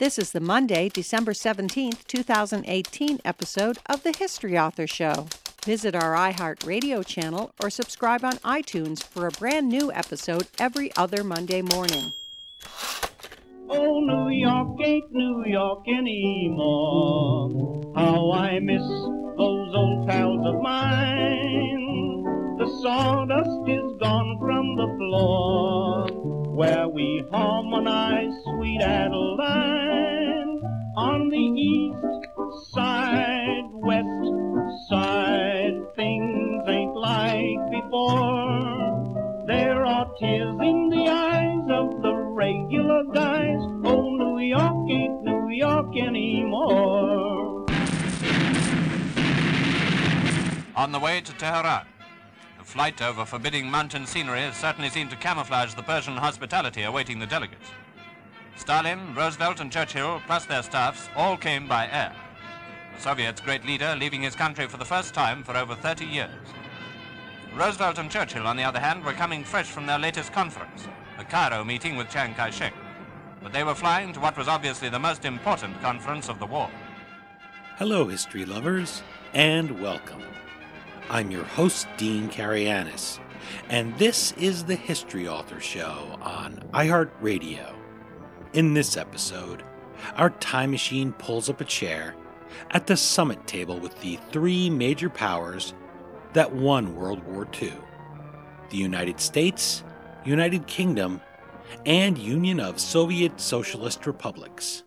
This is the Monday, December 17th, 2018 episode of The History Author Show. Visit our iHeartRadio channel or subscribe on iTunes for a brand new episode every other Monday morning. Oh, New York ain't New York anymore. How I miss those old pals of mine. The sawdust is gone from the floor where we harmonize sweet Adeline on the east side, west side. Things ain't like before. There are tears in the eyes of the regular guys. Oh, New York ain't New York anymore. On the way to Tehran. Flight over forbidding mountain scenery has certainly seemed to camouflage the Persian hospitality awaiting the delegates. Stalin, Roosevelt, and Churchill, plus their staffs, all came by air. The Soviets' great leader leaving his country for the first time for over 30 years. Roosevelt and Churchill, on the other hand, were coming fresh from their latest conference, a Cairo meeting with Chiang Kai-shek. But they were flying to what was obviously the most important conference of the war. Hello, history lovers, and welcome. I'm your host, Dean Karayanis, and this is the History Author Show on iHeartRadio. In this episode, our time machine pulls up a chair at the summit table with the three major powers that won World War II the United States, United Kingdom, and Union of Soviet Socialist Republics.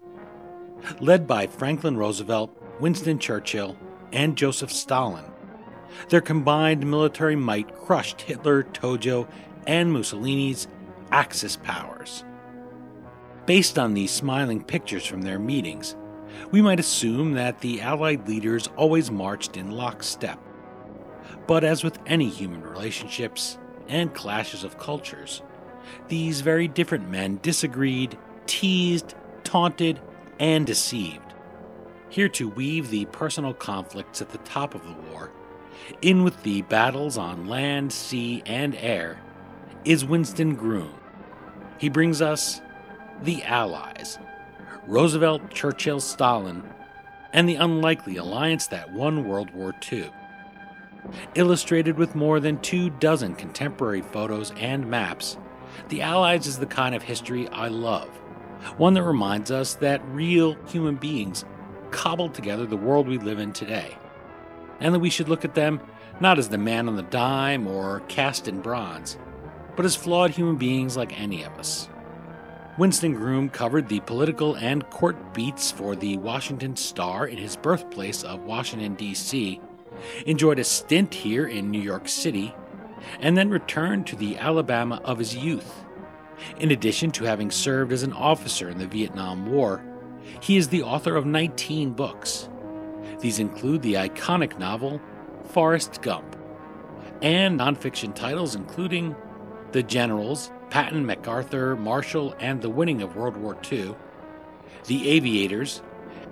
Led by Franklin Roosevelt, Winston Churchill, and Joseph Stalin, their combined military might crushed Hitler, Tojo, and Mussolini's Axis powers. Based on these smiling pictures from their meetings, we might assume that the Allied leaders always marched in lockstep. But as with any human relationships and clashes of cultures, these very different men disagreed, teased, taunted, and deceived. Here to weave the personal conflicts at the top of the war, in with the battles on land, sea, and air, is Winston Groom. He brings us the Allies Roosevelt, Churchill, Stalin, and the unlikely alliance that won World War II. Illustrated with more than two dozen contemporary photos and maps, The Allies is the kind of history I love, one that reminds us that real human beings cobbled together the world we live in today, and that we should look at them not as the man on the dime or cast in bronze, but as flawed human beings like any of us. Winston Groom covered the political and court beats for the Washington Star in his birthplace of Washington, D.C., enjoyed a stint here in New York City, and then returned to the Alabama of his youth. In addition to having served as an officer in the Vietnam War, he is the author of 19 books. These include the iconic novel Forrest Gump, and nonfiction titles including The Generals, Patton, MacArthur, Marshall, and the Winning of World War II, The Aviators,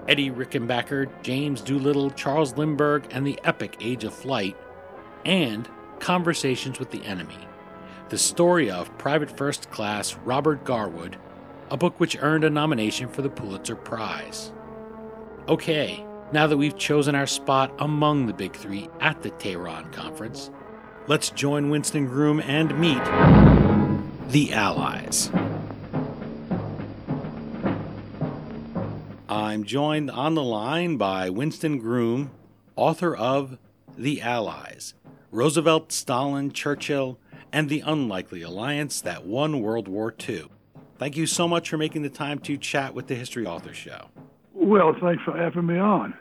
Eddie Rickenbacker, James Doolittle, Charles Lindbergh, and the epic Age of Flight, and Conversations with the Enemy, the story of Private First Class Robert Garwood, a book which earned a nomination for the Pulitzer Prize. Okay, now that we've chosen our spot among the big three at the Tehran conference, let's join Winston Groom and meet the Allies. I'm joined on the line by Winston Groom, author of The Allies Roosevelt, Stalin, Churchill, and the Unlikely Alliance That Won World War II. Thank you so much for making the time to chat with the History Author Show. Well, thanks for having me on.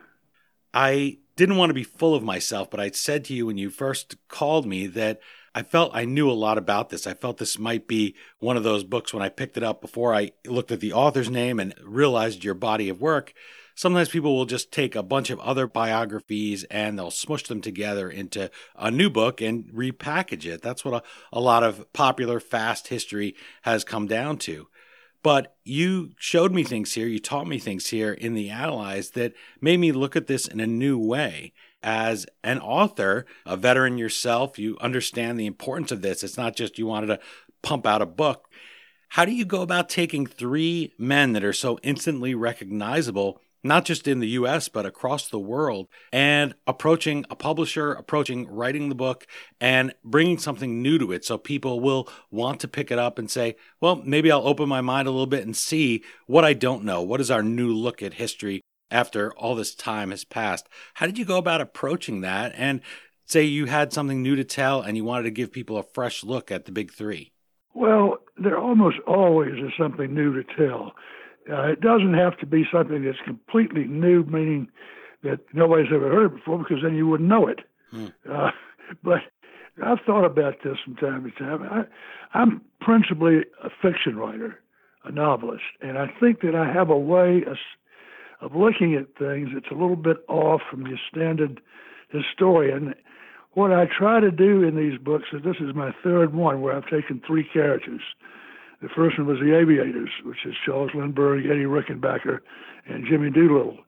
I didn't want to be full of myself, but I said to you when you first called me that I felt I knew a lot about this. I felt this might be one of those books when I picked it up before I looked at the author's name and realized your body of work. Sometimes people will just take a bunch of other biographies and they'll smush them together into a new book and repackage it. That's what a, a lot of popular fast history has come down to. But you showed me things here, you taught me things here in the Allies that made me look at this in a new way. As an author, a veteran yourself, you understand the importance of this. It's not just you wanted to pump out a book. How do you go about taking three men that are so instantly recognizable not just in the US, but across the world, and approaching a publisher, approaching writing the book, and bringing something new to it so people will want to pick it up and say, well, maybe I'll open my mind a little bit and see what I don't know. What is our new look at history after all this time has passed? How did you go about approaching that? And say you had something new to tell and you wanted to give people a fresh look at the big three? Well, there almost always is something new to tell. Uh, it doesn't have to be something that's completely new, meaning that nobody's ever heard before, because then you wouldn't know it. Hmm. Uh, but I've thought about this from time to time. I, I'm principally a fiction writer, a novelist, and I think that I have a way of, of looking at things that's a little bit off from the standard historian. What I try to do in these books is this is my third one where I've taken three characters the first one was the Aviators, which is Charles Lindbergh, Eddie Rickenbacker, and Jimmy Doolittle.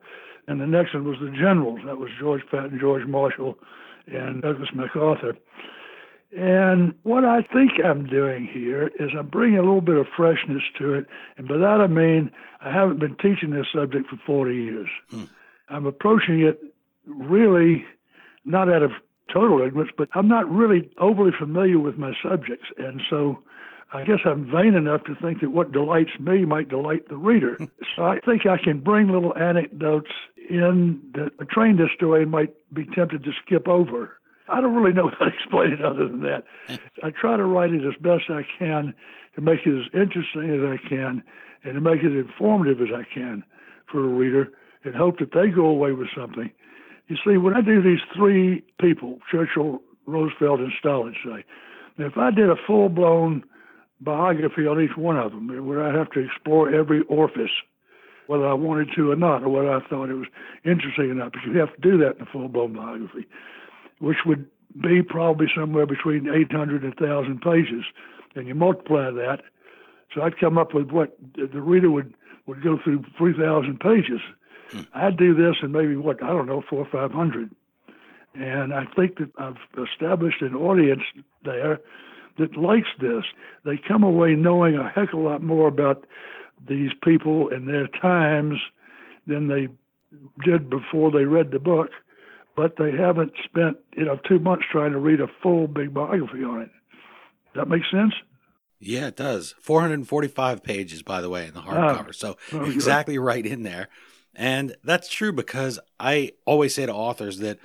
And the next one was the Generals. That was George Patton, George Marshall, and Douglas MacArthur. And what I think I'm doing here is I'm bringing a little bit of freshness to it. And by that I mean I haven't been teaching this subject for 40 years. Hmm. I'm approaching it really not out of total ignorance, but I'm not really overly familiar with my subjects. And so I guess I'm vain enough to think that what delights me might delight the reader. so I think I can bring little anecdotes in that a trained historian might be tempted to skip over. I don't really know how to explain it other than that. I try to write it as best I can to make it as interesting as I can and to make it informative as I can for a reader and hope that they go away with something. You see, when I do these three people, Churchill, Roosevelt, and Stalin, say, if I did a full blown biography on each one of them, where I'd have to explore every orifice, whether I wanted to or not, or whether I thought it was interesting enough. Because you have to do that in a full-blown biography, which would be probably somewhere between 800 and 1,000 pages, and you multiply that. So I'd come up with what the reader would would go through 3,000 pages. Hmm. I'd do this in maybe what I don't know, four or five hundred. And I think that I've established an audience there that likes this. They come away knowing a heck of a lot more about these people and their times than they did before they read the book, but they haven't spent you know two months trying to read a full big biography on it. That makes sense? Yeah, it does. 445 pages, by the way, in the hardcover. Ah, so oh, exactly right in there. And that's true because I always say to authors that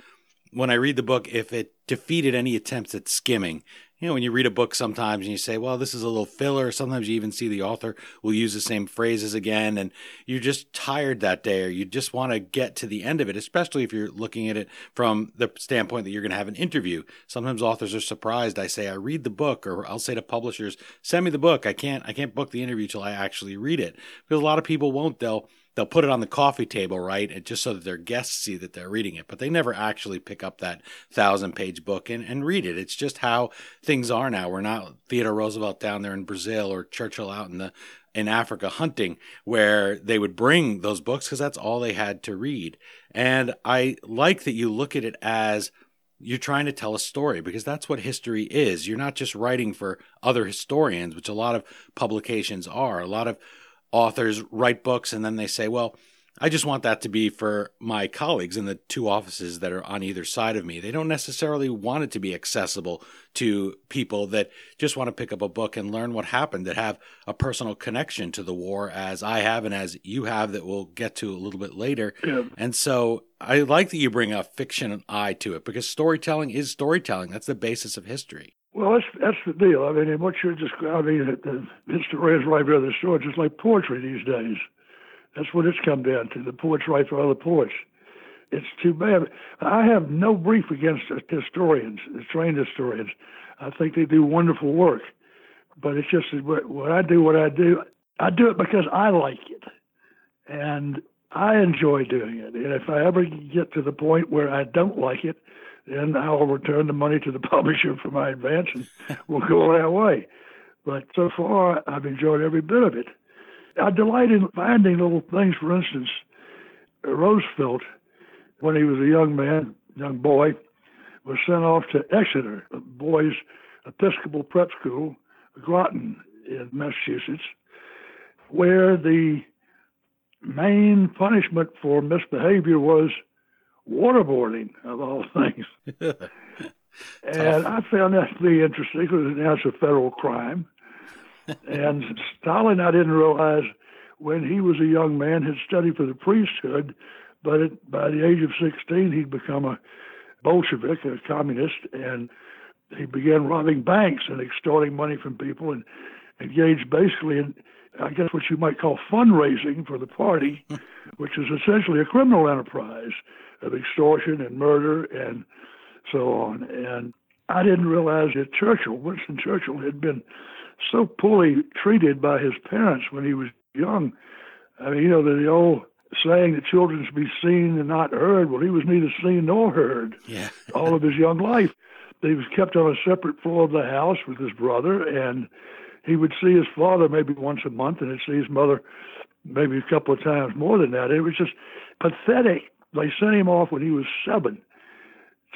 when I read the book, if it defeated any attempts at skimming, you know, when you read a book sometimes and you say, well, this is a little filler, sometimes you even see the author will use the same phrases again, and you're just tired that day, or you just want to get to the end of it, especially if you're looking at it from the standpoint that you're going to have an interview. Sometimes authors are surprised. I say, I read the book, or I'll say to publishers, send me the book. I can't, I can't book the interview till I actually read it. Because a lot of people won't. They'll, they'll put it on the coffee table, right? And just so that their guests see that they're reading it, but they never actually pick up that thousand page book and, and read it. It's just how things are now. We're not Theodore Roosevelt down there in Brazil or Churchill out in the in Africa hunting where they would bring those books because that's all they had to read. And I like that you look at it as you're trying to tell a story because that's what history is. You're not just writing for other historians, which a lot of publications are. A lot of authors write books and then they say, well, I just want that to be for my colleagues in the two offices that are on either side of me. They don't necessarily want it to be accessible to people that just want to pick up a book and learn what happened, that have a personal connection to the war, as I have and as you have, that we'll get to a little bit later. Yeah. And so I like that you bring a fiction eye to it because storytelling is storytelling. That's the basis of history. Well, that's that's the deal. I mean, what you're describing, I mean uh the historians write for other stories, it's like poetry these days. That's what it's come down to. The poets write for other poets. It's too bad. I have no brief against historians, trained historians. I think they do wonderful work. But it's just what I do, what I do, I do it because I like it. And I enjoy doing it. And if I ever get to the point where I don't like it, then I'll return the money to the publisher for my advance and we'll go our way. But so far, I've enjoyed every bit of it. I delight in finding little things. For instance, Roosevelt, when he was a young man, young boy, was sent off to Exeter, a boys' Episcopal prep school, Groton, in Massachusetts, where the main punishment for misbehavior was waterboarding, of all things. and I found that to be interesting because now it's a federal crime. and Stalin, I didn't realize when he was a young man, had studied for the priesthood, but at, by the age of 16, he'd become a Bolshevik, a communist, and he began robbing banks and extorting money from people and engaged basically in, I guess, what you might call fundraising for the party, which is essentially a criminal enterprise of extortion and murder and so on. And I didn't realize that Churchill, Winston Churchill, had been so poorly treated by his parents when he was young. I mean, you know, the, old saying that children should be seen and not heard. Well, he was neither seen nor heard yeah. all of his young life. He was kept on a separate floor of the house with his brother, and he would see his father maybe once a month, and he'd see his mother maybe a couple of times more than that. It was just pathetic. They sent him off when he was seven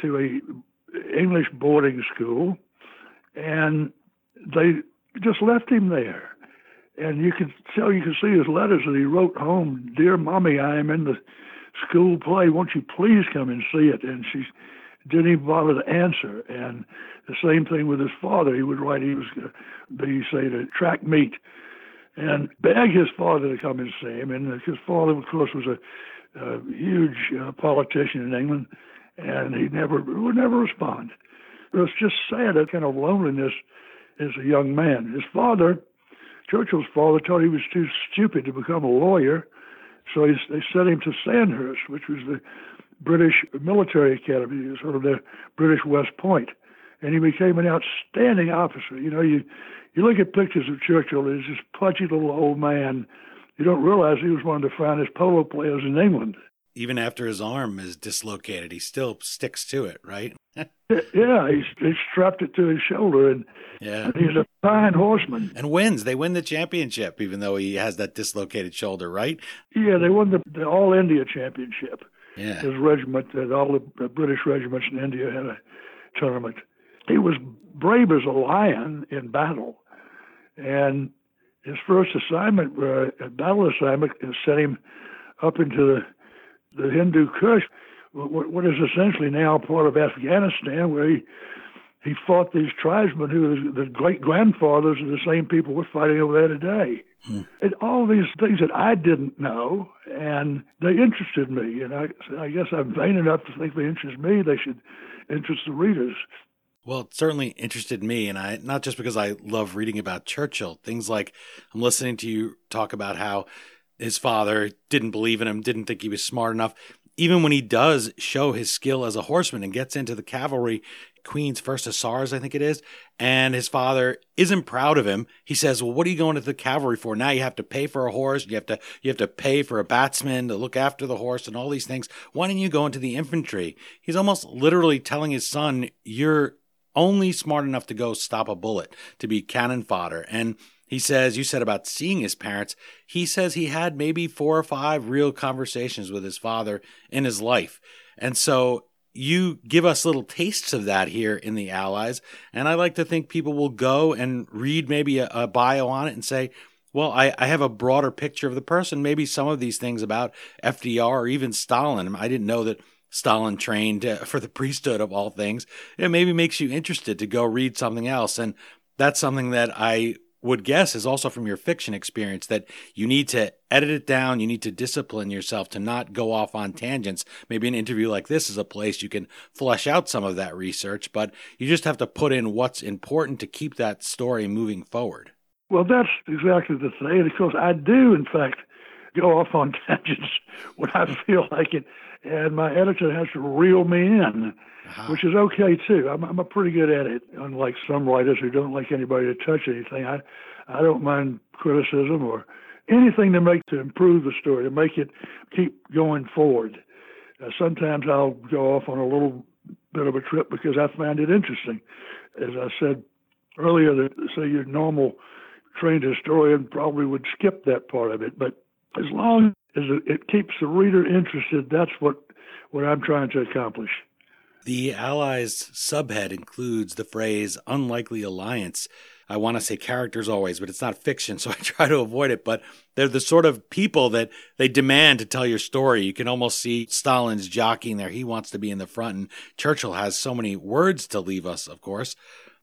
to a English boarding school, and they just left him there and you can tell you can see his letters that he wrote home. Dear mommy, I am in the school play. Won't you please come and see it? And she didn't even bother to answer. And the same thing with his father. He would write he was be say to track meet and beg his father to come and see him. And his father, of course, was a, a huge uh, politician in England, and he never would never respond. It was just sad that kind of loneliness as a young man. His father Churchill's father thought he was too stupid to become a lawyer, so he, they sent him to Sandhurst, which was the British military academy, sort of the British West Point. And he became an outstanding officer. You know, you you look at pictures of Churchill, he's this pudgy little old man. You don't realize he was one of the finest polo players in England. Even after his arm is dislocated, he still sticks to it, right? yeah, he's, he strapped it to his shoulder, and, yeah. he's a fine horseman. And wins. They win the championship, even though he has that dislocated shoulder, right? Yeah, they won the, the All India Championship. Yeah. His regiment, that all the British regiments in India had a tournament. He was brave as a lion in battle, and his first assignment, uh, a battle assignment, sent him up into the the Hindu Kush what is essentially now part of Afghanistan, where he he fought these tribesmen who the great grandfathers of the same people we're fighting over there today. Hmm. And all these things that I didn't know, and they interested me. And I, I guess I'm vain enough to think they interest me. They should interest the readers. Well, it certainly interested me, and I not just because I love reading about Churchill. Things like I'm listening to you talk about how his father didn't believe in him, didn't think he was smart enough even when he does show his skill as a horseman and gets into the cavalry, Queen's First Hussars, I think it is, and his father isn't proud of him. He says, "Well, what are you going to the cavalry for? Now you have to pay for a horse. You have to you have to pay for a batsman to look after the horse and all these things. Why don't you go into the infantry?" He's almost literally telling his son, "You're only smart enough to go stop a bullet, to be cannon fodder." And he says, you said about seeing his parents. He says he had maybe four or five real conversations with his father in his life. And so you give us little tastes of that here in the Allies. And I like to think people will go and read maybe a, a bio on it and say, well, I, I, have a broader picture of the person. Maybe some of these things about FDR or even Stalin. I didn't know that Stalin trained uh, for the priesthood of all things. It maybe makes you interested to go read something else. And that's something that I would guess is also from your fiction experience that you need to edit it down. You need to discipline yourself to not go off on tangents. Maybe an interview like this is a place you can flesh out some of that research, but you just have to put in what's important to keep that story moving forward. Well, that's exactly the thing. Of course, I do, in fact, go off on tangents when I feel like it, and my editor has to reel me in uh-huh. which is okay too. I'm, I'm a pretty good at it, unlike some writers who don't like anybody to touch anything. I, I don't mind criticism or anything to make to improve the story, to make it keep going forward. Uh, sometimes I'll go off on a little bit of a trip because I find it interesting. As I said earlier, that say your normal trained historian probably would skip that part of it, but as long as it keeps the reader interested, that's what what I'm trying to accomplish. The Allies' subhead includes the phrase unlikely alliance. I want to say characters always, but it's not fiction, so I try to avoid it. But they're the sort of people that they demand to tell your story. You can almost see Stalin's jockeying there. He wants to be in the front, and Churchill has so many words to leave us, of course.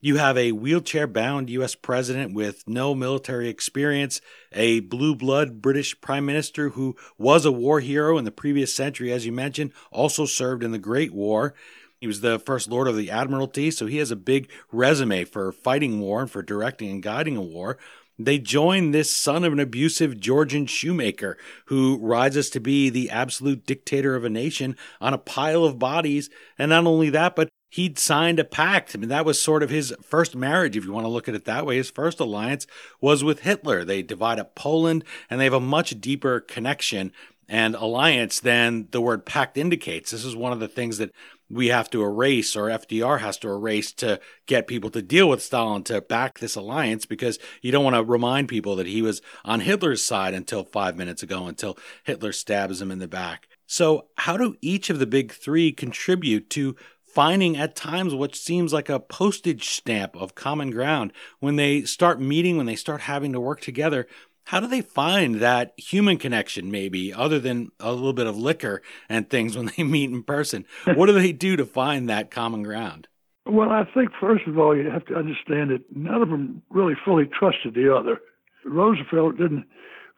You have a wheelchair bound U.S. president with no military experience, a blue blood British prime minister who was a war hero in the previous century, as you mentioned, also served in the Great War. He was the first Lord of the Admiralty, so he has a big resume for fighting war and for directing and guiding a war. They join this son of an abusive Georgian shoemaker who rises to be the absolute dictator of a nation on a pile of bodies. And not only that, but he'd signed a pact. I mean, that was sort of his first marriage, if you want to look at it that way. His first alliance was with Hitler. They divide up Poland and they have a much deeper connection and alliance than the word pact indicates. This is one of the things that we have to erase or FDR has to erase to get people to deal with Stalin to back this alliance because you don't want to remind people that he was on Hitler's side until five minutes ago, until Hitler stabs him in the back. So, how do each of the big three contribute to finding at times what seems like a postage stamp of common ground. When they start meeting, when they start having to work together? how do they find that human connection maybe other than a little bit of liquor and things when they meet in person? What do they do to find that common ground? Well i think first of all you have to understand that none of them really fully trusted the other. Roosevelt didn't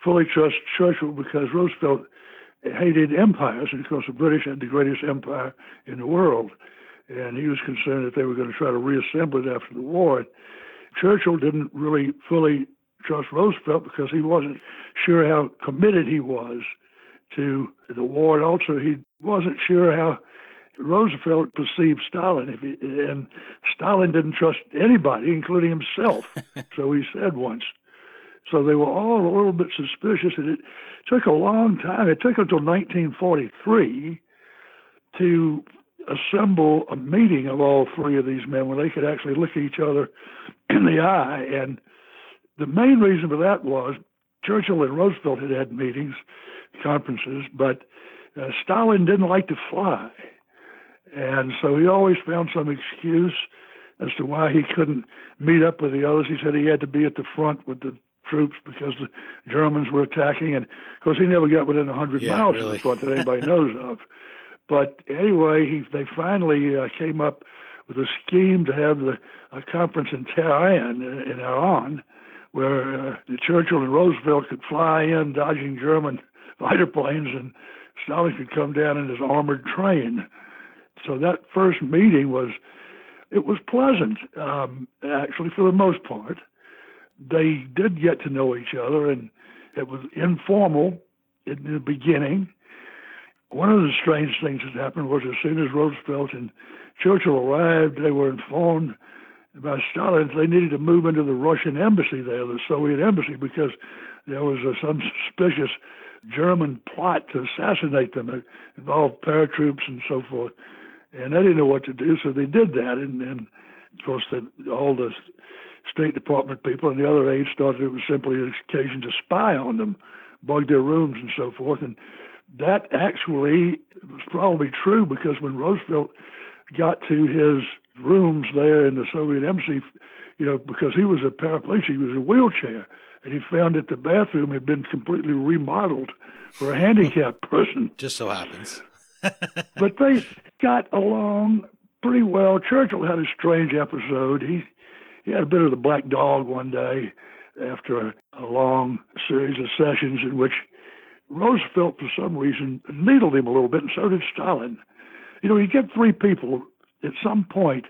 fully trust churchill because roosevelt hated empires and of course the british had the greatest empire in the world and he was concerned that they were going to try to reassemble it after the war churchill didn't really fully trust Roosevelt because he wasn't sure how committed he was to the war, and also he wasn't sure how Roosevelt perceived Stalin. If he, and Stalin didn't trust anybody, including himself. so he said once. So they were all a little bit suspicious, and it took a long time. It took until 1943 to assemble a meeting of all three of these men where they could actually look at each other in the eye and the main reason for that was Churchill and Roosevelt had had meetings, conferences, but uh, Stalin didn't like to fly. And so he always found some excuse as to why he couldn't meet up with the others. He said he had to be at the front with the troops because the Germans were attacking. And of course, he never got within 100 yeah, miles really. of the front that anybody knows of. But anyway, he, they finally uh, came up with a scheme to have the, a conference in Tehran, in, in Iran, where uh, Churchill and Roosevelt could fly in dodging German fighter planes and Stalin could come down in his armored train. So that first meeting was it was pleasant, um, actually for the most part. They did get to know each other, and it was informal in the beginning. One of the strange things that happened was as soon as Roosevelt and Churchill arrived, they were informed by Stalin, they needed to move into the Russian embassy there, the Soviet embassy, because there was a, some suspicious German plot to assassinate them. It involved paratroops and so forth. And they didn't know what to do, so they did that. And, and of course, the, all the State Department people and the other aides thought it was simply an occasion to spy on them, bug their rooms and so forth. And that actually was probably true because when Roosevelt got to his rooms there in the Soviet embassy, you know, because he was a paraplegic, he was in a wheelchair, and he found that the bathroom had been completely remodeled for a handicapped person. Just so happens. but they got along pretty well. Churchill had a strange episode. He he had a bit of the black dog one day after a, a long series of sessions in which Roosevelt, for some reason, needled him a little bit, and so did Stalin. You know, you get three people at some point,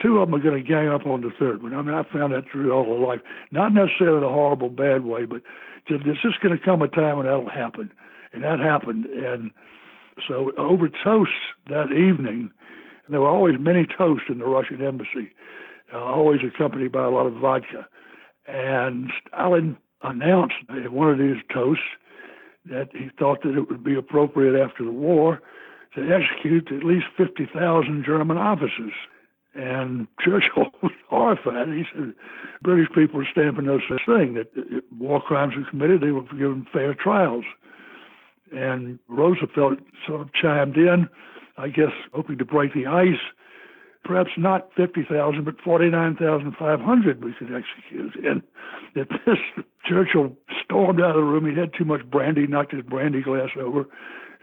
two of them are going to gang up on the third one. I mean, I found that through all of life. Not necessarily in a horrible, bad way, but there's just going to come a time when that'll happen. And that happened. And so over toast that evening, and there were always many toasts in the Russian embassy, uh, always accompanied by a lot of vodka. And Stalin announced in one of these toasts that he thought that it would be appropriate after the war to execute at least 50,000 German officers. And Churchill was horrified. He said, British people are stamping no such thing, that if war crimes were committed, they were given fair trials. And Roosevelt sort of chimed in, I guess, hoping to break the ice. Perhaps not 50,000, but 49,500 we could execute. And at this, Churchill stormed out of the room. He had too much brandy, knocked his brandy glass over.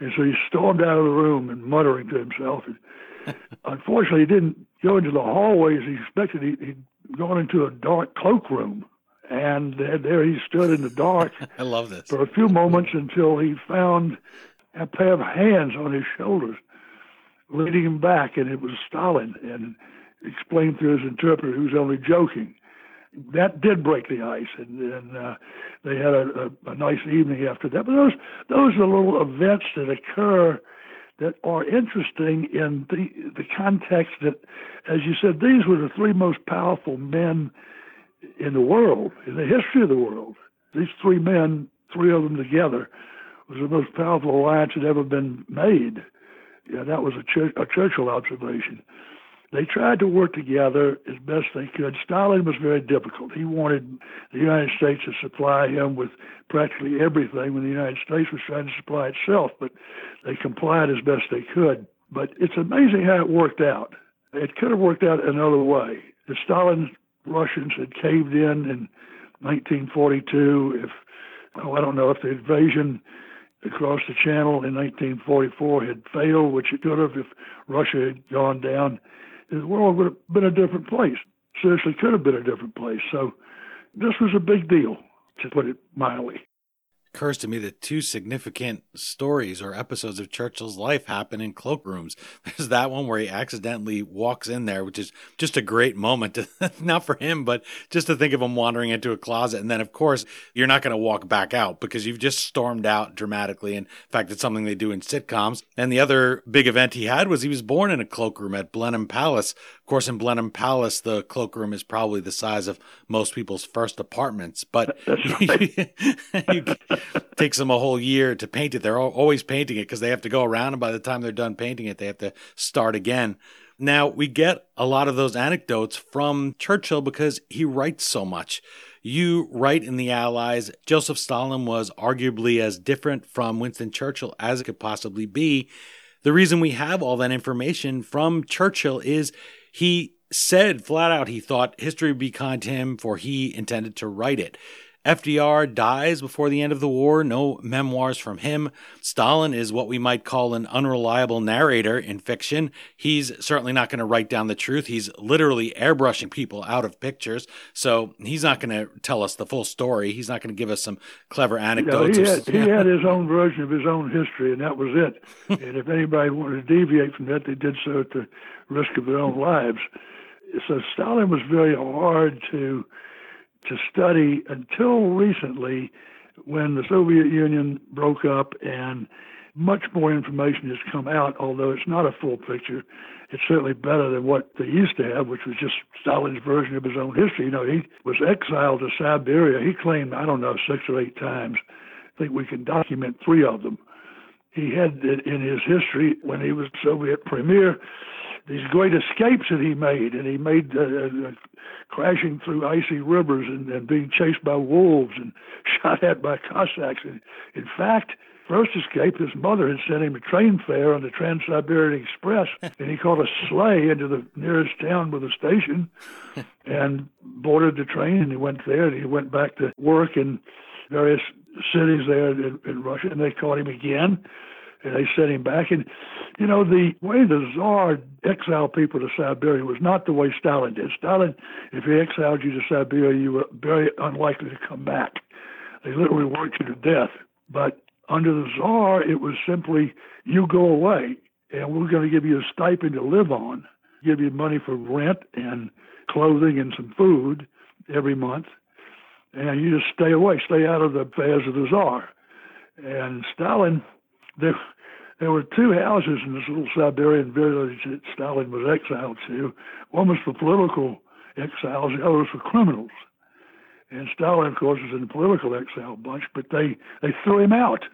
And so he stormed out of the room and muttering to himself. And unfortunately, he didn't go into the hallway as he expected. He, he'd gone into a dark cloakroom. And there he stood in the dark. I love this. For a few moments until he found a pair of hands on his shoulders leading him back, and it was Stalin, and explained through his interpreter he was only joking. That did break the ice, and, and uh, they had a, a, a nice evening after that. But those those are little events that occur that are interesting in the the context that, as you said, these were the three most powerful men in the world, in the history of the world. These three men, three of them together, was the most powerful alliance that ever been made. Yeah, that was a, Ch- a Churchill observation. They tried to work together as best they could. Stalin was very difficult. He wanted the United States to supply him with practically everything when the United States was trying to supply itself, but they complied as best they could. But it's amazing how it worked out. It could have worked out another way. The Stalin Russians had caved in in 1942. If oh, I don't know if the invasion across the channel in 1944 had failed, which it could have if Russia had gone down, the world would have been a different place. Seriously, could have been a different place. So this was a big deal, to put it mildly occurs to me that two significant stories or episodes of Churchill's life happen in cloakrooms. There's that one where he accidentally walks in there, which is just a great moment, to, not for him, but just to think of him wandering into a closet. And then, of course, you're not going to walk back out because you've just stormed out dramatically. In fact, it's something they do in sitcoms. And the other big event he had was he was born in a cloakroom at Blenheim Palace. Of course, in Blenheim Palace, the cloakroom is probably the size of most people's first apartments, but right. you, takes them a whole year to paint it. They're always painting it because they have to go around, and by the time they're done painting it, they have to start again. Now, we get a lot of those anecdotes from Churchill because he writes so much. You write in The Allies, Joseph Stalin was arguably as different from Winston Churchill as it could possibly be. The reason we have all that information from Churchill is he said flat out he thought history would be kind to him, for he intended to write it. FDR dies before the end of the war, no memoirs from him. Stalin is what we might call an unreliable narrator in fiction. He's certainly not going to write down the truth. He's literally airbrushing people out of pictures. So he's not going to tell us the full story. He's not going to give us some clever anecdotes. he, had, he had his own version of his own history, and that was it. and if anybody wanted to deviate from that, they did so at the risk of their own lives. So Stalin was very hard to to study until recently when the Soviet Union broke up and much more information has come out, although it's not a full picture. It's certainly better than what they used to have, which was just Stalin's version of his own history. You know, he was exiled to Siberia. He claimed, I don't know, six or eight times. I think we can document three of them. He had in his history when he was Soviet premier these great escapes that he made, and he made uh, uh, crashing through icy rivers and, and being chased by wolves and shot at by Cossacks. And in fact, first escape, his mother had sent him a train fare on the Trans Siberian Express, and he caught a sleigh into the nearest town with a station and boarded the train, and he went there, and he went back to work in various cities there in, in Russia, and they caught him again and they sent him back. And, you know, the way the Tsar exiled people to Siberia was not the way Stalin did. Stalin, if he exiled you to Siberia, you were very unlikely to come back. They literally worked you to death. But under the Tsar, it was simply, you go away, and we're going to give you a stipend to live on, give you money for rent and clothing and some food every month, and you just stay away, stay out of the affairs of the Tsar. And Stalin there, there were two houses in this little Siberian village that Stalin was exiled to. One was for political exiles, the other was for criminals. And Stalin, of course, was in the political exile bunch, but they, they threw him out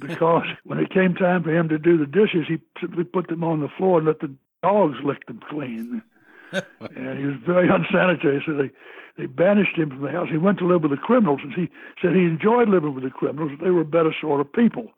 because when it came time for him to do the dishes, he simply put them on the floor and let the dogs lick them clean. And he was very unsanitary, so they they banished him from the house. He went to live with the criminals, and he said he enjoyed living with the criminals. They were a better sort of people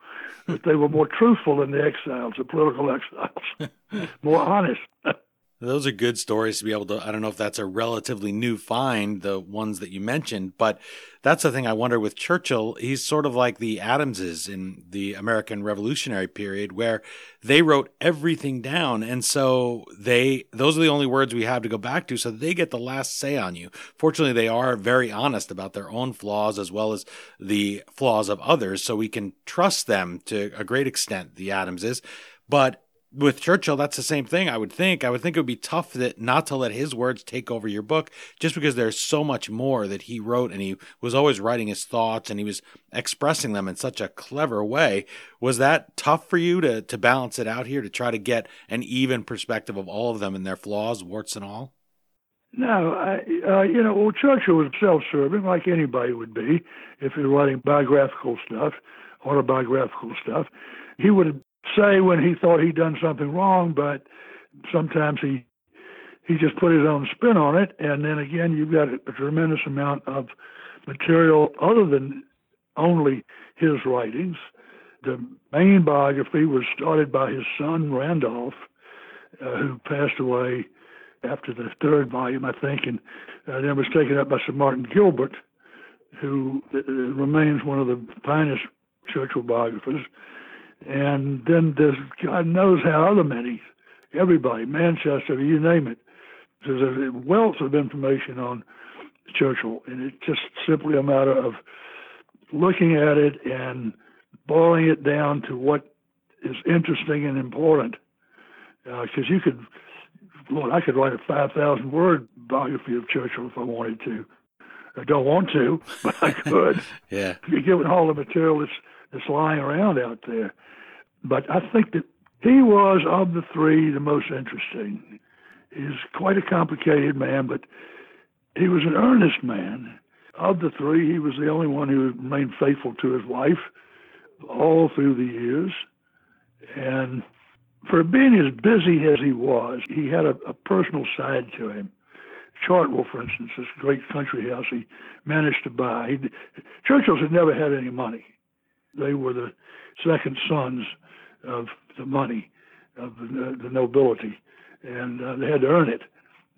that they were more truthful than the exiles, the political exiles, more honest. Those are good stories to be able to. I don't know if that's a relatively new find, the ones that you mentioned, but that's the thing I wonder with Churchill. He's sort of like the Adamses in the American Revolutionary period, where they wrote everything down, and so they those are the only words we have to go back to, so they get the last say on you. Fortunately, they are very honest about their own flaws as well as the flaws of others, so we can trust them to a great extent. The Adamses, but with Churchill, that's the same thing. I would think. I would think it would be tough that not to let his words take over your book, just because there's so much more that he wrote, and he was always writing his thoughts, and he was expressing them in such a clever way. Was that tough for you to to balance it out here to try to get an even perspective of all of them and their flaws, warts and all? No, I, uh, you know, well, Churchill was self-serving, like anybody would be, if you're writing biographical stuff, autobiographical stuff. He would say when he thought he'd done something wrong, but sometimes he he just put his own spin on it. And then again, you've got a tremendous amount of material other than only his writings. The main biography was started by his son Randolph, uh, who passed away after the third volume, I think, and uh, then was taken up by Sir Martin Gilbert, who uh, remains one of the finest Churchill biographers. And then there's God knows how other many, everybody, Manchester, you name it. There's a wealth of information on Churchill, and it's just simply a matter of looking at it and boiling it down to what is interesting and important. Because uh, you could, Lord, I could write a 5,000 word biography of Churchill if I wanted to. I don't want to, but I could. yeah. Given all the material that's, that's lying around out there. But I think that he was, of the three, the most interesting. He's quite a complicated man, but he was an earnest man. Of the three, he was the only one who remained faithful to his wife all through the years. And for being as busy as he was, he had a, a personal side to him. Chartwell, for instance, this great country house he managed to buy. He, Churchill's had never had any money. They were the second sons of the money of the, the nobility, and uh, they had to earn it.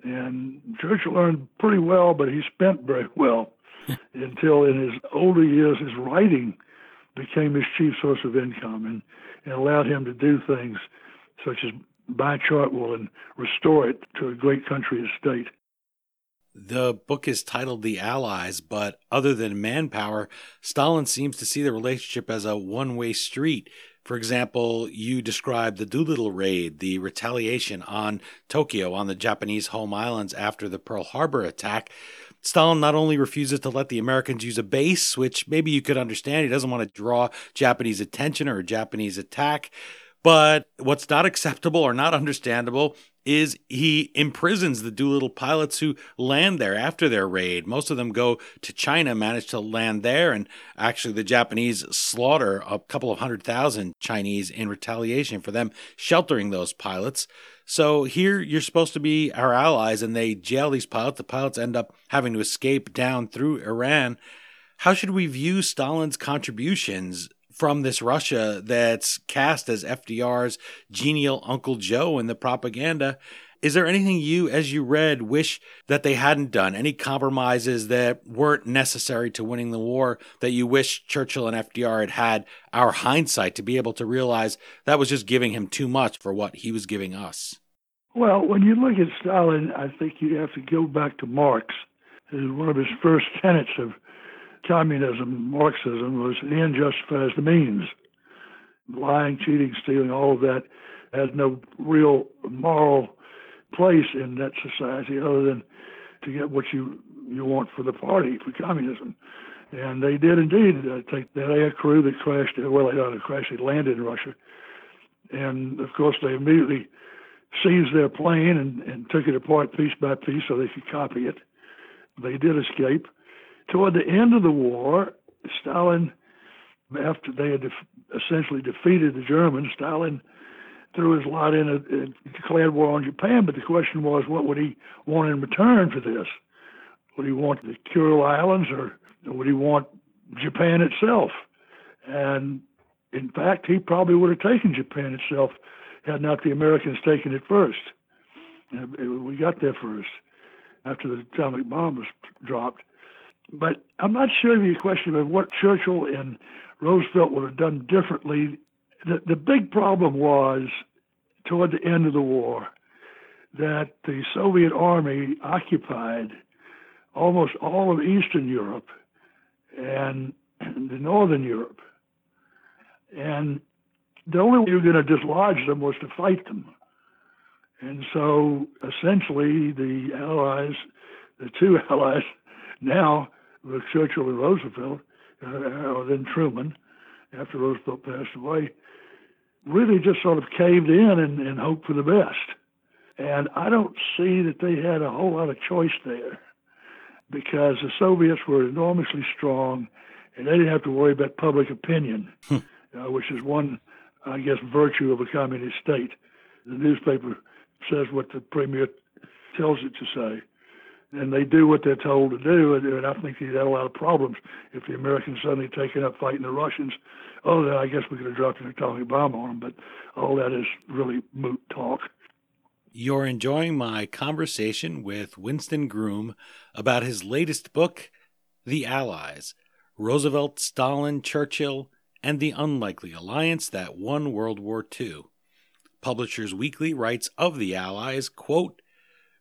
And Churchill earned pretty well, but he spent very well until in his older years his writing became his chief source of income and, and allowed him to do things such as buy Chartwell and restore it to a great country estate. The book is titled The Allies, but other than manpower, Stalin seems to see the relationship as a one way street. For example, you describe the Doolittle raid, the retaliation on Tokyo, on the Japanese home islands after the Pearl Harbor attack. Stalin not only refuses to let the Americans use a base, which maybe you could understand, he doesn't want to draw Japanese attention or a Japanese attack. But what's not acceptable or not understandable is he imprisons the Doolittle pilots who land there after their raid. Most of them go to China, manage to land there, and actually the Japanese slaughter a couple of hundred thousand Chinese in retaliation for them sheltering those pilots. So here you're supposed to be our allies, and they jail these pilots. The pilots end up having to escape down through Iran. How should we view Stalin's contributions from this Russia that's cast as FDR's genial Uncle Joe in the propaganda. Is there anything you, as you read, wish that they hadn't done? Any compromises that weren't necessary to winning the war that you wish Churchill and FDR had had our hindsight to be able to realize that was just giving him too much for what he was giving us? Well, when you look at Stalin, I think you have to go back to Marx. One of his first tenets of communism, Marxism, was the end justifies the means. Lying, cheating, stealing, all of that has no real moral place in that society other than to get what you you want for the party, for communism. And they did indeed uh, take that air crew that crashed, well, they not crashed, they landed in Russia. And of course, they immediately seized their plane and, and took it apart piece by piece so they could copy it. They did escape toward the end of the war, Stalin, after they had def- essentially defeated the Germans, Stalin threw his lot in and declared war on Japan. But the question was, what would he want in return for this? Would he want the Kuril Islands or would he want Japan itself? And in fact, he probably would have taken Japan itself had not the Americans taken it first. Uh, we got there first after the atomic bomb was dropped. But I'm not sure of your question of what Churchill and Roosevelt would have done differently. The, the big problem was toward the end of the war that the Soviet army occupied almost all of Eastern Europe and the Northern Europe. And the only way you were going to dislodge them was to fight them. And so essentially, the Allies, the two Allies, now with Churchill and Roosevelt, uh, or then Truman, after Roosevelt passed away, really just sort of caved in and, and hoped for the best. And I don't see that they had a whole lot of choice there because the Soviets were enormously strong and they didn't have to worry about public opinion, uh, which is one, I guess, virtue of a communist state. The newspaper says what the premier tells it to say, and they do what they're told to do. And, and I think he had a lot of problems if the Americans suddenly taken up fighting the Russians. Oh, then I guess we could have dropped an atomic bomb on them, but all that is really moot talk. You're enjoying my conversation with Winston Groom about his latest book, The Allies Roosevelt, Stalin, Churchill, and the Unlikely Alliance That Won World War II. Publishers Weekly writes of the Allies, quote,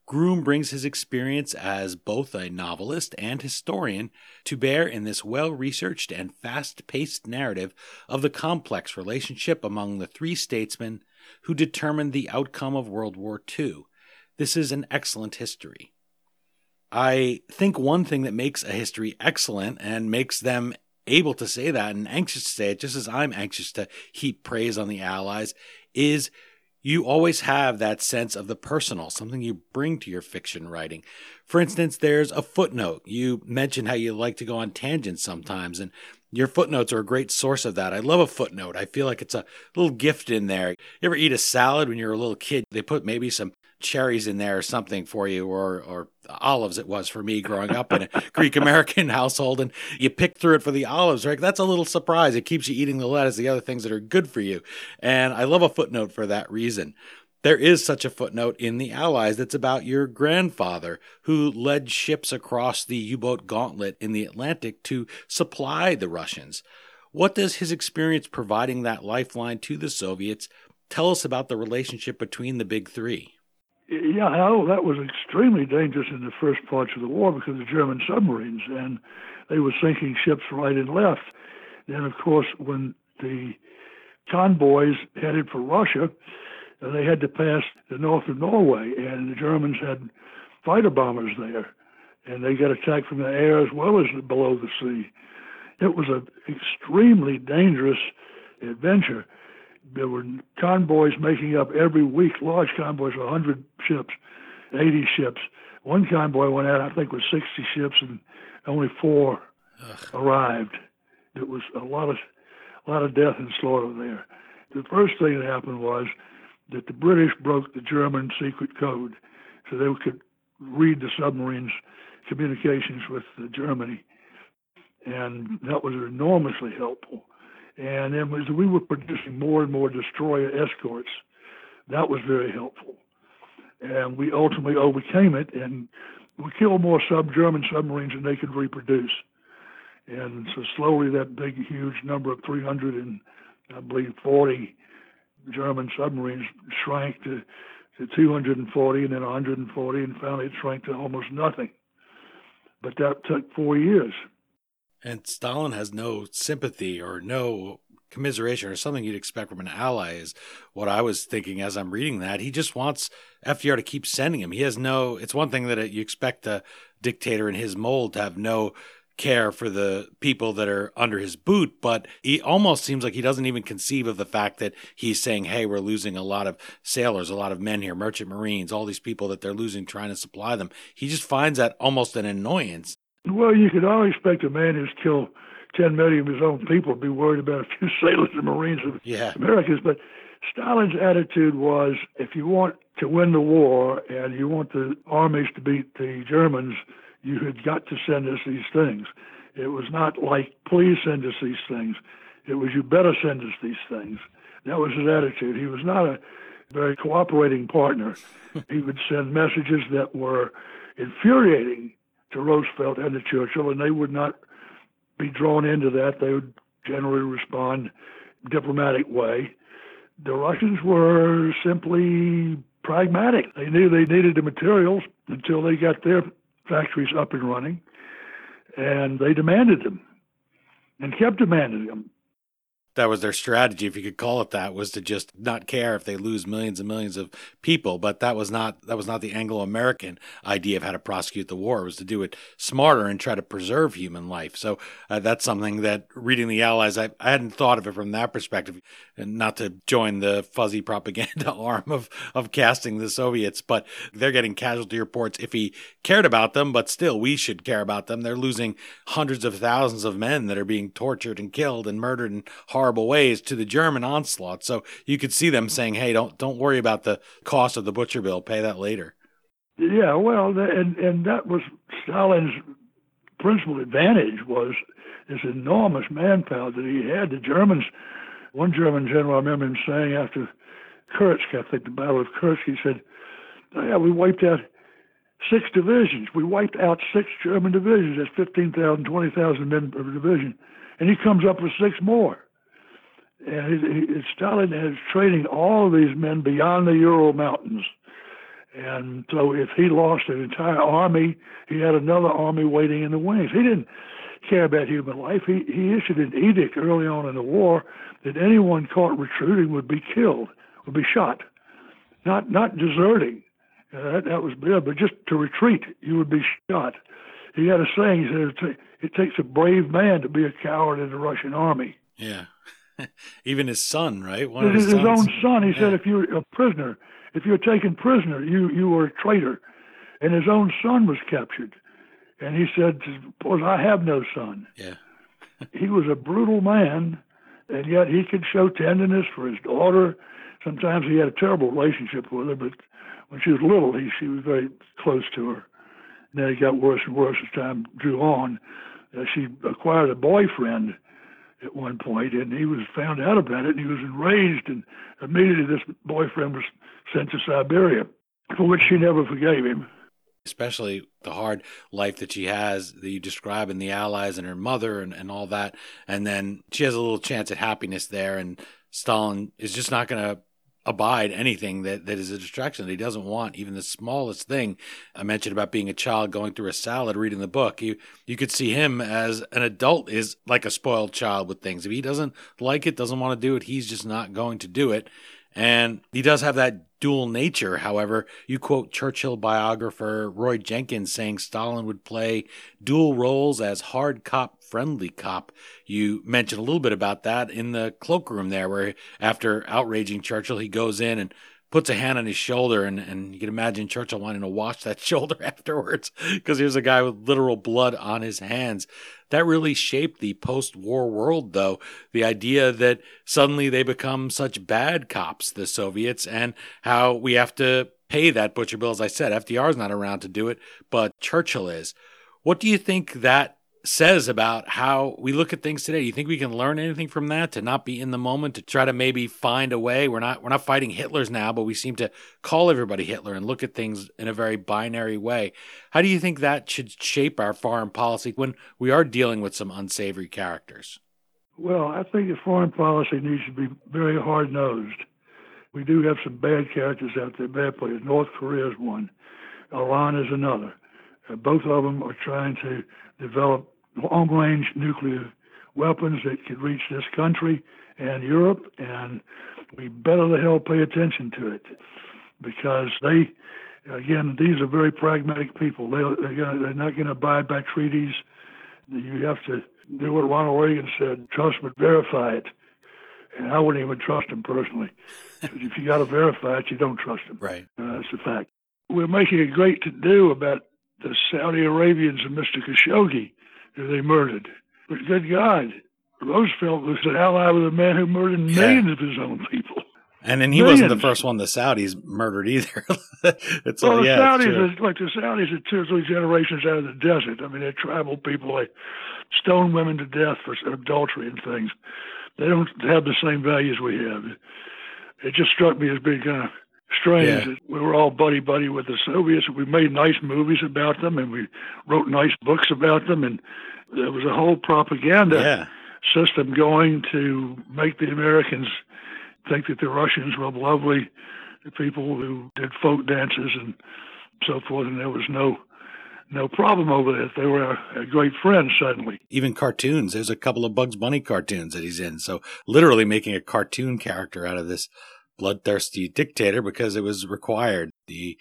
Groom brings his experience as both a novelist and historian to bear in this well researched and fast paced narrative of the complex relationship among the three statesmen who determined the outcome of World War II. This is an excellent history. I think one thing that makes a history excellent and makes them able to say that and anxious to say it, just as I'm anxious to heap praise on the Allies, is you always have that sense of the personal, something you bring to your fiction writing. For instance, there's a footnote. You mentioned how you like to go on tangents sometimes, and your footnotes are a great source of that. I love a footnote. I feel like it's a little gift in there. You ever eat a salad when you're a little kid? They put maybe some cherries in there or something for you, or or olives. It was for me growing up in a Greek American household, and you pick through it for the olives. Right, that's a little surprise. It keeps you eating the lettuce, the other things that are good for you. And I love a footnote for that reason. There is such a footnote in the Allies that's about your grandfather who led ships across the U boat gauntlet in the Atlantic to supply the Russians. What does his experience providing that lifeline to the Soviets tell us about the relationship between the big three? Yeah, that was extremely dangerous in the first parts of the war because of German submarines, and they were sinking ships right and left. Then, of course, when the convoys headed for Russia, uh, they had to pass the north of Norway, and the Germans had fighter bombers there, and they got attacked from the air as well as below the sea. It was an extremely dangerous adventure. There were convoys making up every week, large convoys, 100 ships, 80 ships. One convoy went out, I think, with 60 ships, and only four Ugh. arrived. It was a lot of, a lot of death and slaughter there. The first thing that happened was that the British broke the German secret code so they could read the submarines' communications with Germany. And that was enormously helpful. And then as we were producing more and more destroyer escorts, that was very helpful. And we ultimately overcame it and we killed more sub German submarines than they could reproduce. And so slowly that big, huge number of 300 and I believe 40 German submarines shrank to, to 240 and then 140, and finally it shrank to almost nothing. But that took four years. And Stalin has no sympathy or no commiseration or something you'd expect from an ally is what I was thinking as I'm reading that. He just wants FDR to keep sending him. He has no, it's one thing that you expect a dictator in his mold to have no care for the people that are under his boot, but he almost seems like he doesn't even conceive of the fact that he's saying, hey, we're losing a lot of sailors, a lot of men here, merchant marines, all these people that they're losing trying to supply them. He just finds that almost an annoyance. Well, you could always expect a man who's killed 10 million of his own people to be worried about a few sailors and marines of yeah. Americans, but Stalin's attitude was if you want to win the war and you want the armies to beat the Germans, you had got to send us these things. It was not like, please send us these things. It was, you better send us these things. That was his attitude. He was not a, very cooperating partner. he would send messages that were infuriating to Roosevelt and to Churchill, and they would not be drawn into that. They would generally respond diplomatic way. The Russians were simply pragmatic. They knew they needed the materials until they got their factories up and running, and they demanded them and kept demanding them that was their strategy, if you could call it that, was to just not care if they lose millions and millions of people. But that was not that was not the Anglo-American idea of how to prosecute the war. It was to do it smarter and try to preserve human life. So uh, that's something that reading the Allies, I, I hadn't thought of it from that perspective, and not to join the fuzzy propaganda arm of of casting the Soviets, but they're getting casualty reports if he cared about them. But still, we should care about them. They're losing hundreds of thousands of men that are being tortured and killed and murdered and hard horrible ways to the German onslaught. So you could see them saying, "Hey, don't don't worry about the cost of the butcher bill. Pay that later." Yeah, well, and and that was Stalin's principal advantage was this enormous manpower that he had. The Germans, one German general, I remember him saying after Kursk, I think the Battle of Kursk, he said, oh, "Yeah, we wiped out." Six divisions. We wiped out six German divisions. That's 15,000, 20,000 men per division. And he comes up with six more. And Stalin is training all of these men beyond the Ural Mountains. And so if he lost an entire army, he had another army waiting in the wings. He didn't care about human life. He, he issued an edict early on in the war that anyone caught retreating would be killed, would be shot, not not deserting. Uh, that, that was bad, but just to retreat, you would be shot. He had a saying. He said, "It takes a brave man to be a coward in the Russian army." Yeah. Even his son, right? One his, his, own son. He yeah. said, if you're a prisoner, if you're taken prisoner, you you are a traitor. And his own son was captured. And he said, "Suppose I have no son." Yeah. he was a brutal man, and yet he could show tenderness for his daughter. Sometimes he had a terrible relationship with her, but when she was little, he she was very close to her. And then it got worse and worse as time drew on. Uh, she acquired a boyfriend at one point, and he was found out about it, and he was enraged, and immediately this boyfriend was sent to Siberia, for which she never forgave him. Especially the hard life that she has that you describe in the Allies and her mother and, and all that. And then she has a little chance at happiness there, and Stalin is just not going to abide anything that, that is a distraction that he doesn't want, even the smallest thing. I mentioned about being a child going through a salad reading the book. You you could see him as an adult is like a spoiled child with things. If he doesn't like it, doesn't want to do it, he's just not going to do it. And he does have that dual nature. However, you quote Churchill biographer Roy Jenkins saying Stalin would play dual roles as hard cop, friendly cop. You mentioned a little bit about that in the cloakroom there, where after outraging Churchill, he goes in and puts a hand on his shoulder, and, and you can imagine Churchill wanting to wash that shoulder afterwards because here's a guy with literal blood on his hands. That really shaped the post war world, though. The idea that suddenly they become such bad cops, the Soviets, and how we have to pay that butcher bill. As I said, FDR's not around to do it, but Churchill is. What do you think that says about how we look at things today. Do you think we can learn anything from that to not be in the moment to try to maybe find a way? We're not we're not fighting Hitler's now, but we seem to call everybody Hitler and look at things in a very binary way. How do you think that should shape our foreign policy when we are dealing with some unsavory characters? Well, I think the foreign policy needs to be very hard nosed. We do have some bad characters out there, bad players. North Korea is one. Iran is another. Uh, both of them are trying to develop long range nuclear weapons that could reach this country and Europe, and we better the hell pay attention to it because they, again, these are very pragmatic people. They, they're, gonna, they're not going to abide by treaties. You have to do what Ronald Reagan said trust but verify it. And I wouldn't even trust him personally. if you got to verify it, you don't trust him. Right. Uh, that's a fact. We're making a great to do about the Saudi Arabians and Mr. Khashoggi they murdered. But good God, Roosevelt was an ally with a man who murdered millions of his own people. And then he millions. wasn't the first one the Saudis murdered either. it's well, all, the yeah, Saudis, are, like the Saudis, are two or three generations out of the desert. I mean, they're tribal people. They stone women to death for adultery and things. They don't have the same values we have. it just struck me as being kind of strange Yeah. we were all buddy buddy with the Soviets. We made nice movies about them, and we wrote nice books about them, and there was a whole propaganda Yeah. system going to make the Americans think that the Russians were lovely people who did folk dances and so forth, and there was no no problem over that. They were a, a great friends suddenly. Even cartoons. There's a couple of Bugs Bunny cartoons that he's in. So literally making a cartoon character out of this bloodthirsty dictator because it was required. The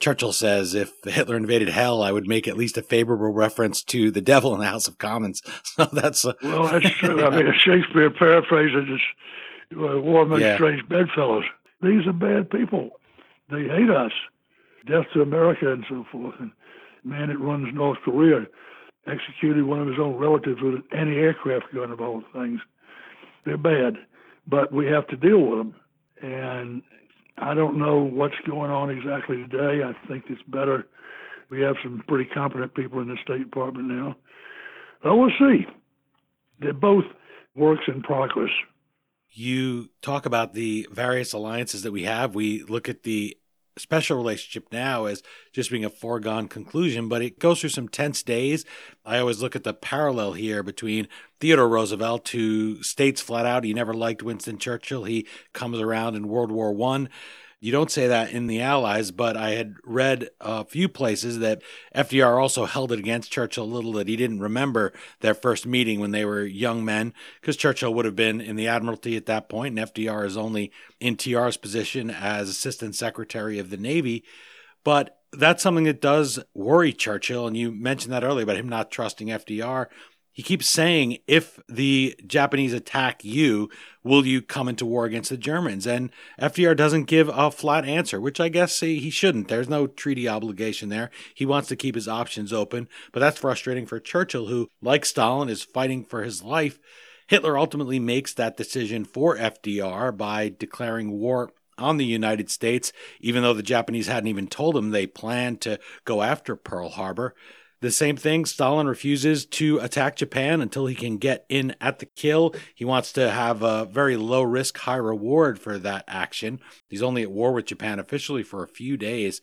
Churchill says, if Hitler invaded hell, I would make at least a favorable reference to the devil in the House of Commons. So that's a, Well, that's true. I mean, Shakespeare paraphrases it, uh, war makes Yeah. strange bedfellows. These are bad people. They hate us. Death to America and so forth. And man that runs North Korea executed one of his own relatives with an anti-aircraft gun of all things. They're bad, but we have to deal with them. And I don't know what's going on exactly today. I think it's better. We have some pretty competent people in the State Department now. But we'll see. They're both works in progress. you talk about the various alliances that we have. We look at the special relationship now as just being a foregone conclusion, but it goes through some tense days. I always look at the parallel here between Theodore Roosevelt, who states flat out he never liked Winston Churchill. He comes around in World War One. You don't say that in the Allies, but I had read a few places that FDR also held it against Churchill a little that he didn't remember their first meeting when they were young men, because Churchill would have been in the Admiralty at that point, and FDR is only in TR's position as Assistant Secretary of the Navy. But that's something that does worry Churchill, and you mentioned that earlier about him not trusting FDR. He keeps saying, if the Japanese attack you, will you come into war against the Germans? And FDR doesn't give a flat answer, which I guess he he shouldn't. There's no treaty obligation there. He wants to keep his options open, but that's frustrating for Churchill, who, like Stalin, is fighting for his life. Hitler ultimately makes that decision for FDR by declaring war on the United States, even though the Japanese hadn't even told him they planned to go after Pearl Harbor. The same thing, Stalin refuses to attack Japan until he can get in at the kill. He wants to have a very low risk, high reward for that action. He's only at war with Japan officially for a few days.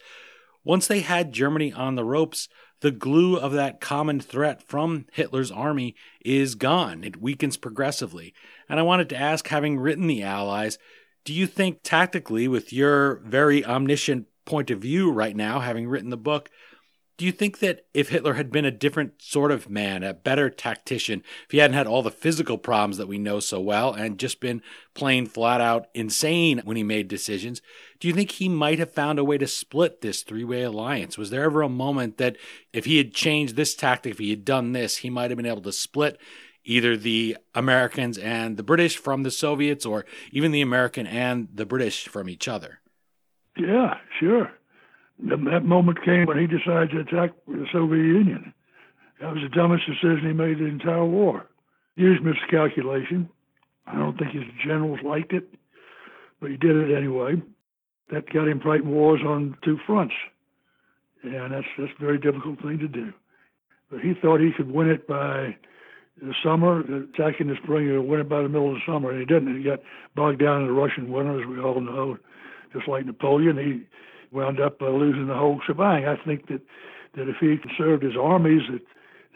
Once they had Germany on the ropes, the glue of that common threat from Hitler's army is gone. It weakens progressively. And I wanted to ask, having written the Allies, do you think tactically, with your very omniscient point of view right now, having written the book, do you think that if Hitler had been a different sort of man, a better tactician, if he hadn't had all the physical problems that we know so well and just been plain flat out insane when he made decisions, do you think he might have found a way to split this three way alliance? Was there ever a moment that if he had changed this tactic, if he had done this, he might have been able to split either the Americans and the British from the Soviets or even the American and the British from each other? Yeah, sure. That moment came when he decided to attack the Soviet Union. That was the dumbest decision he made in the entire war. Huge miscalculation. I don't think his generals liked it, but he did it anyway. That got him fighting wars on two fronts, and that's that's a very difficult thing to do. But he thought he could win it by the summer, attacking in the spring, and win it by the middle of the summer, and he didn't. He got bogged down in the Russian winter, as we all know, just like Napoleon. He wound up uh, losing the whole shebang. I think that that if he had conserved his armies, that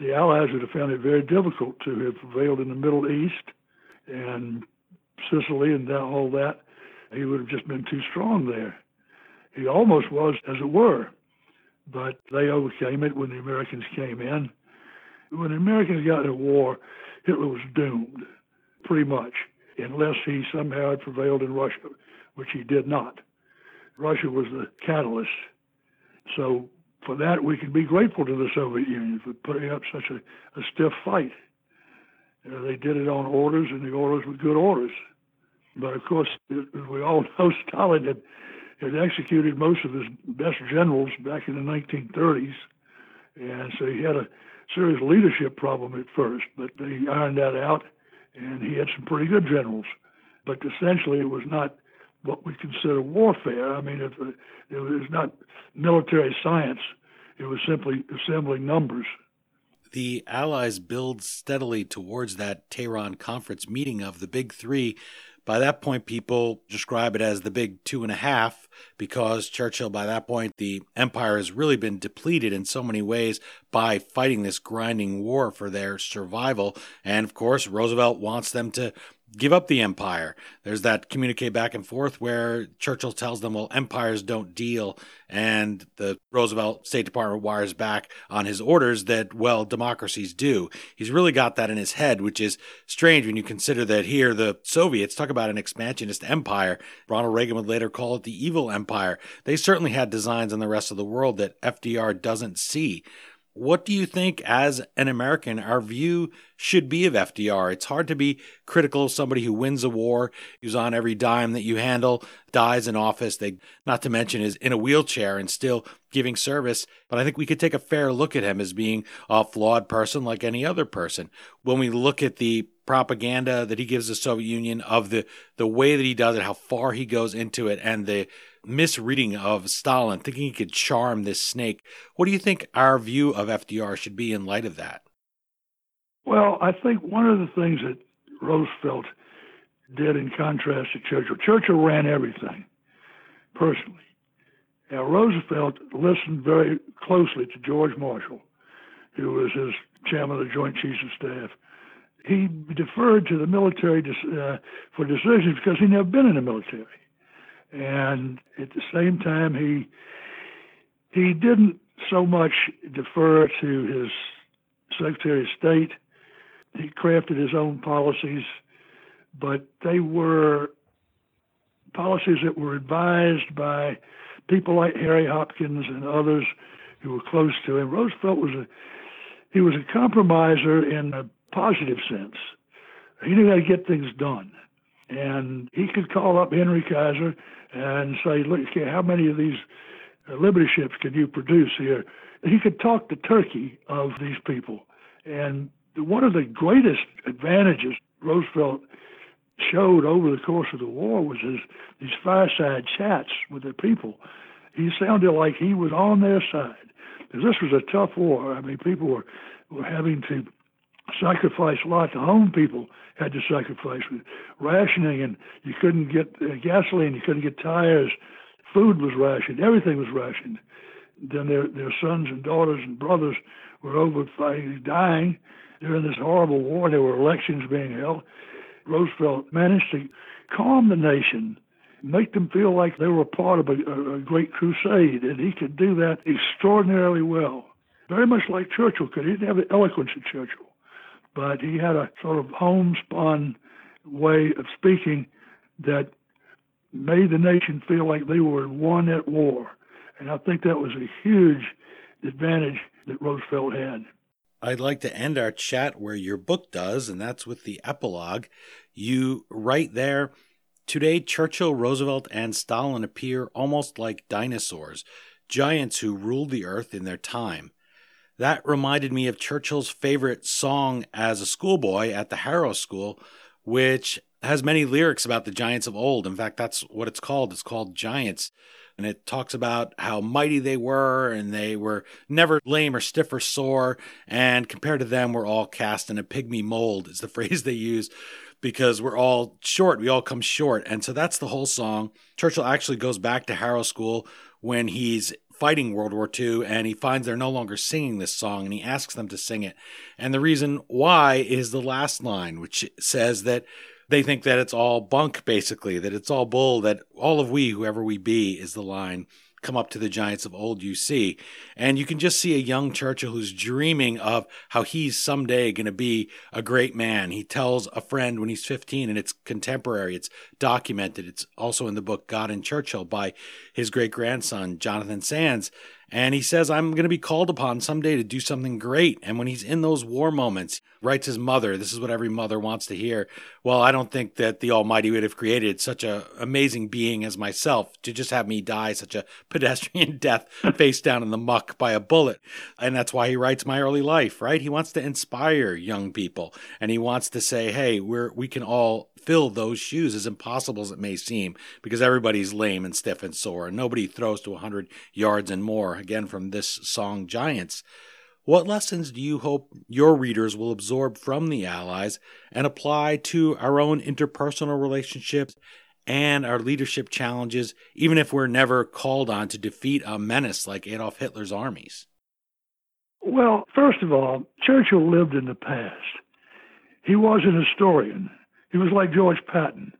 the Allies would have found it very difficult to have prevailed in the Middle East and Sicily and that, all that. He would have just been too strong there. He almost was, as it were, but they overcame it when the Americans came in. When the Americans got into war, Hitler was doomed, pretty much, unless he somehow had prevailed in Russia, which he did not. Russia was the catalyst. So for that, we can be grateful to the Soviet Union for putting up such a, a stiff fight. Uh, they did it on orders, and the orders were good orders. But of course, as we all know, Stalin had, had executed most of his best generals back in the 1930s, and so he had a serious leadership problem at first. But they ironed that out, and he had some pretty good generals. But essentially, it was not what we consider warfare. I mean, it, it was not military science. It was simply assembling numbers. The Allies build steadily towards that Tehran conference meeting of the Big Three, By that point, people describe it as the big two and a half because Churchill, by that point, the empire has really been depleted in so many ways by fighting this grinding war for their survival. And of course, Roosevelt wants them to give up the empire. There's that communique back and forth where Churchill tells them, well, empires don't deal. And the Roosevelt State Department wires back on his orders that, well, democracies do. He's really got that in his head, which is strange when you consider that here the Soviets talk about an expansionist empire. Ronald Reagan would later call it the evil empire. They certainly had designs on the rest of the world that FDR doesn't see. What do you think, as an American, our view should be of FDR? It's hard to be critical of somebody who wins a war, who's on every dime that you handle, dies in office, they, not to mention is in a wheelchair and still giving service. But I think we could take a fair look at him as being a flawed person like any other person. When we look at the propaganda that he gives the Soviet Union of the, the way that he does it, how far he goes into it, and the misreading of Stalin, thinking he could charm this snake. What do you think our view of FDR should be in light of that? Well, I think one of the things that Roosevelt did in contrast to Churchill, Churchill ran everything personally. Now, Roosevelt listened very closely to George Marshall, who was his chairman of the Joint Chiefs of Staff. He deferred to the military uh, for decisions because he'd never been in the military and at the same time he he didn't so much defer to his Secretary of State. He crafted his own policies, but they were policies that were advised by people like Harry Hopkins and others who were close to him. Roosevelt was a he was a compromiser in a positive sense. He knew how to get things done. And he could call up Henry Kaiser and say, look, how many of these uh, Liberty ships can you produce here? He could talk the turkey of these people. And one of the greatest advantages Roosevelt showed over the course of the war was his these fireside chats with the people. He sounded like he was on their side. Because this was a tough war. I mean, people were, were having to sacrifice a lot. The home people had to sacrifice rationing, and you couldn't get uh, gasoline, you couldn't get tires. Food was rationed, everything was rationed. Then their their sons and daughters and brothers were over fighting, dying during this horrible war. There were elections being held. Roosevelt managed to calm the nation, make them feel like they were part of a, a great crusade, and he could do that extraordinarily well. Very much like Churchill could. He didn't have the eloquence of Churchill but he had a sort of homespun way of speaking that made the nation feel like they were one at war. And I think that was a huge advantage that Roosevelt had. I'd like to end our chat where your book does, and that's with the epilogue. You write there Today, Churchill, Roosevelt, and Stalin appear almost like dinosaurs, giants who ruled the earth in their time. That reminded me of Churchill's favorite song as a schoolboy at the Harrow School, which has many lyrics about the giants of old. In fact, that's what it's called. It's called Giants. And it talks about how mighty they were, and they were never lame or stiff or sore. And compared to them, we're all cast in a pygmy mold, is the phrase they use, because we're all short. We all come short. And so that's the whole song. Churchill actually goes back to Harrow School when he's fighting World War II, and he finds they're no longer singing this song, and he asks them to sing it. And the reason why is the last line, which says that they think that it's all bunk, basically, that it's all bull, that all of we, whoever we be, is the line come up to the giants of old UC. And you can just see a young Churchill who's dreaming of how he's someday going to be a great man. He tells a friend when he's 15, and it's contemporary, it's documented. It's also in the book God and Churchill by his great grandson, Jonathan Sandys. And he says, I'm going to be called upon someday to do something great. And when he's in those war moments, writes his mother, this is what every mother wants to hear. Well, I don't think that the Almighty would have created such an amazing being as myself to just have me die such a pedestrian death face down in the muck by a bullet. And that's why he writes My Early Life, right? He wants to inspire young people and he wants to say, hey, we're, we can all fill those shoes, as impossible as it may seem, because everybody's lame and stiff and sore, and nobody throws to 100 yards and more, again, from this song Giants. What lessons do you hope your readers will absorb from the Allies and apply to our own interpersonal relationships and our leadership challenges, even if we're never called on to defeat a menace like Adolf Hitler's armies? Well, first of all, Churchill lived in the past. He was an historian. He was like George Patton.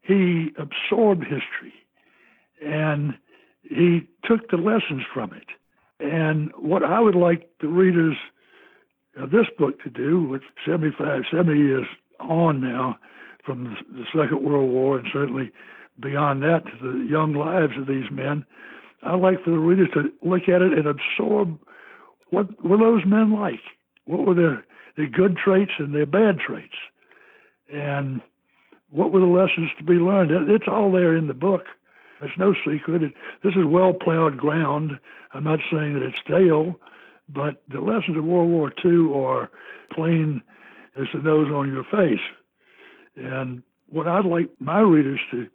He absorbed history and he took the lessons from it. And what I would like the readers of this book to do, with 75, 70 years on now from the Second World War, and certainly beyond that to the young lives of these men, I'd like for the readers to look at it and absorb what were those men like? What were their, their good traits and their bad traits? And what were the lessons to be learned? It's all there in the book. It's no secret. It, this is well plowed ground. I'm not saying that it's stale, but the lessons of World War II are plain as the nose on your face. And what I'd like my readers to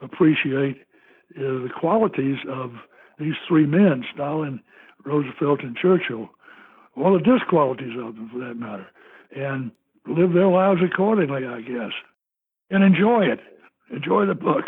appreciate is the qualities of these three men Stalin, Roosevelt, and Churchill, all the disqualities of them for that matter, and live their lives accordingly, I guess, and enjoy it. Enjoy the book.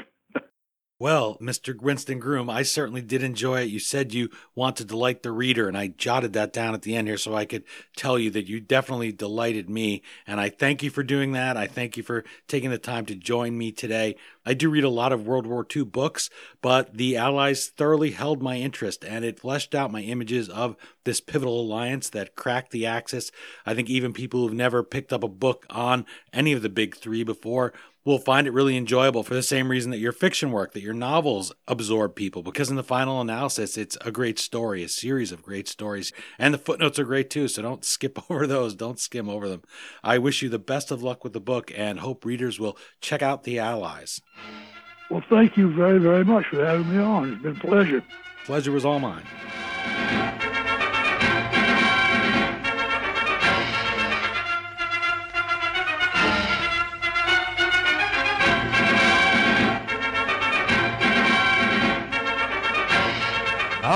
Well, Mr. Winston Groom, I certainly did enjoy it. You said you want to delight the reader, and I jotted that down at the end here so I could tell you that you definitely delighted me. And I thank you for doing that. I thank you for taking the time to join me today. I do read a lot of World War II books, but the Allies thoroughly held my interest, and it fleshed out my images of this pivotal alliance that cracked the Axis. I think even people who've never picked up a book on any of the big three before will find it really enjoyable for the same reason that your fiction work, that your novels absorb people, because in the final analysis, it's a great story, a series of great stories. And the footnotes are great too, so don't skip over those, don't skim over them. I wish you the best of luck with the book and hope readers will check out The Allies. Well, thank you very, very much for having me on. It's been a pleasure. Pleasure was all mine.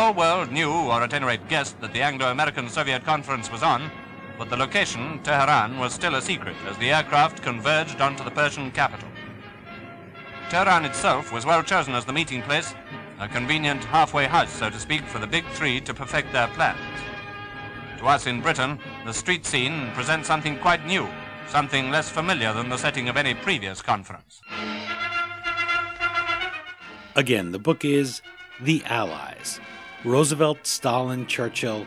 Whole world knew, or at any rate guessed, that the Anglo-American Soviet conference was on, but the location, Tehran, was still a secret as the aircraft converged onto the Persian capital. Tehran itself was well chosen as the meeting place, a convenient halfway house, so to speak, for the big three to perfect their plans. To us in Britain, the street scene presents something quite new, something less familiar than the setting of any previous conference. Again, the book is The Allies Roosevelt, Stalin, Churchill,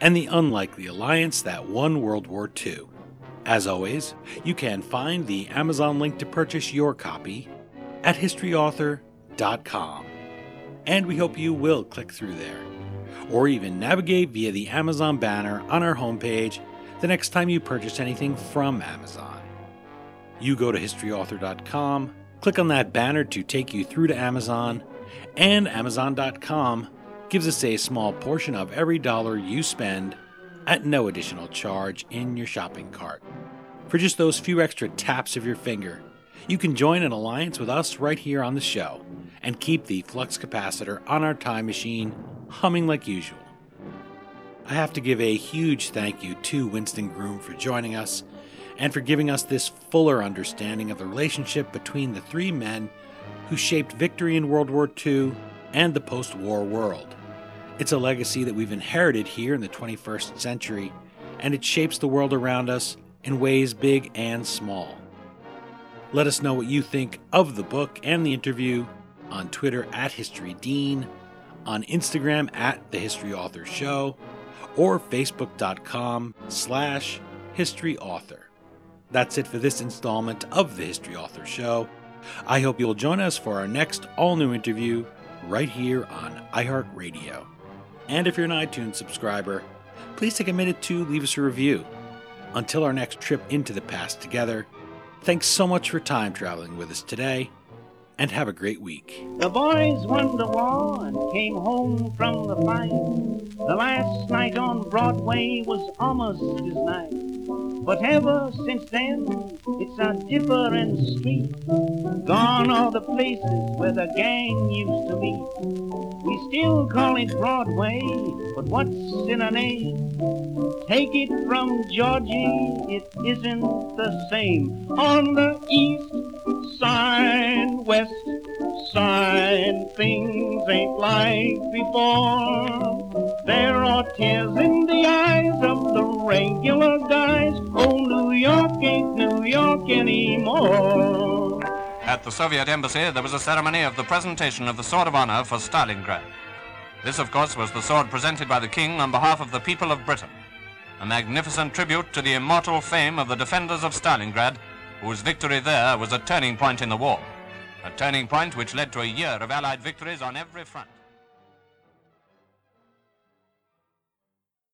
and the unlikely alliance that won World War II. As always, you can find the Amazon link to purchase your copy at historyauthor.com. And we hope you will click through there, or even navigate via the Amazon banner on our homepage the next time you purchase anything from Amazon. You go to historyauthor.com, click on that banner to take you through to Amazon, and Amazon.com gives us a small portion of every dollar you spend at no additional charge in your shopping cart. For just those few extra taps of your finger, you can join an alliance with us right here on the show and keep the flux capacitor on our time machine humming like usual. I have to give a huge thank you to Winston Groom for joining us and for giving us this fuller understanding of the relationship between the three men who shaped victory in World War II and the post war world. It's a legacy that we've inherited here in the 21st century, and it shapes the world around us in ways big and small. Let us know what you think of the book and the interview on Twitter at History Dean, on Instagram at The History Author Show, or Facebook.com slash History Author. That's it for this installment of The History Author Show. I hope you'll join us for our next all new interview right here on iHeartRadio. And if you're an iTunes subscriber, please take a minute to leave us a review. Until our next trip into the past together, thanks so much for time traveling with us today, and have a great week. The boys won the war and came home from the fight. The last night on Broadway was almost as nice. But ever since then, it's a different street. Gone are the places where the gang used to meet. We still call it Broadway, but what's in a name? Take it from Georgie, it isn't the same. On the east side, west side, things ain't like before. There are tears in the eyes of the regular guys. Oh, New York ain't New York anymore. At the Soviet embassy, there was a ceremony of the presentation of the Sword of Honor for Stalingrad. This, of course, was the sword presented by the King on behalf of the people of Britain. A magnificent tribute to the immortal fame of the defenders of Stalingrad, whose victory there was a turning point in the war. A turning point which led to a year of Allied victories on every front.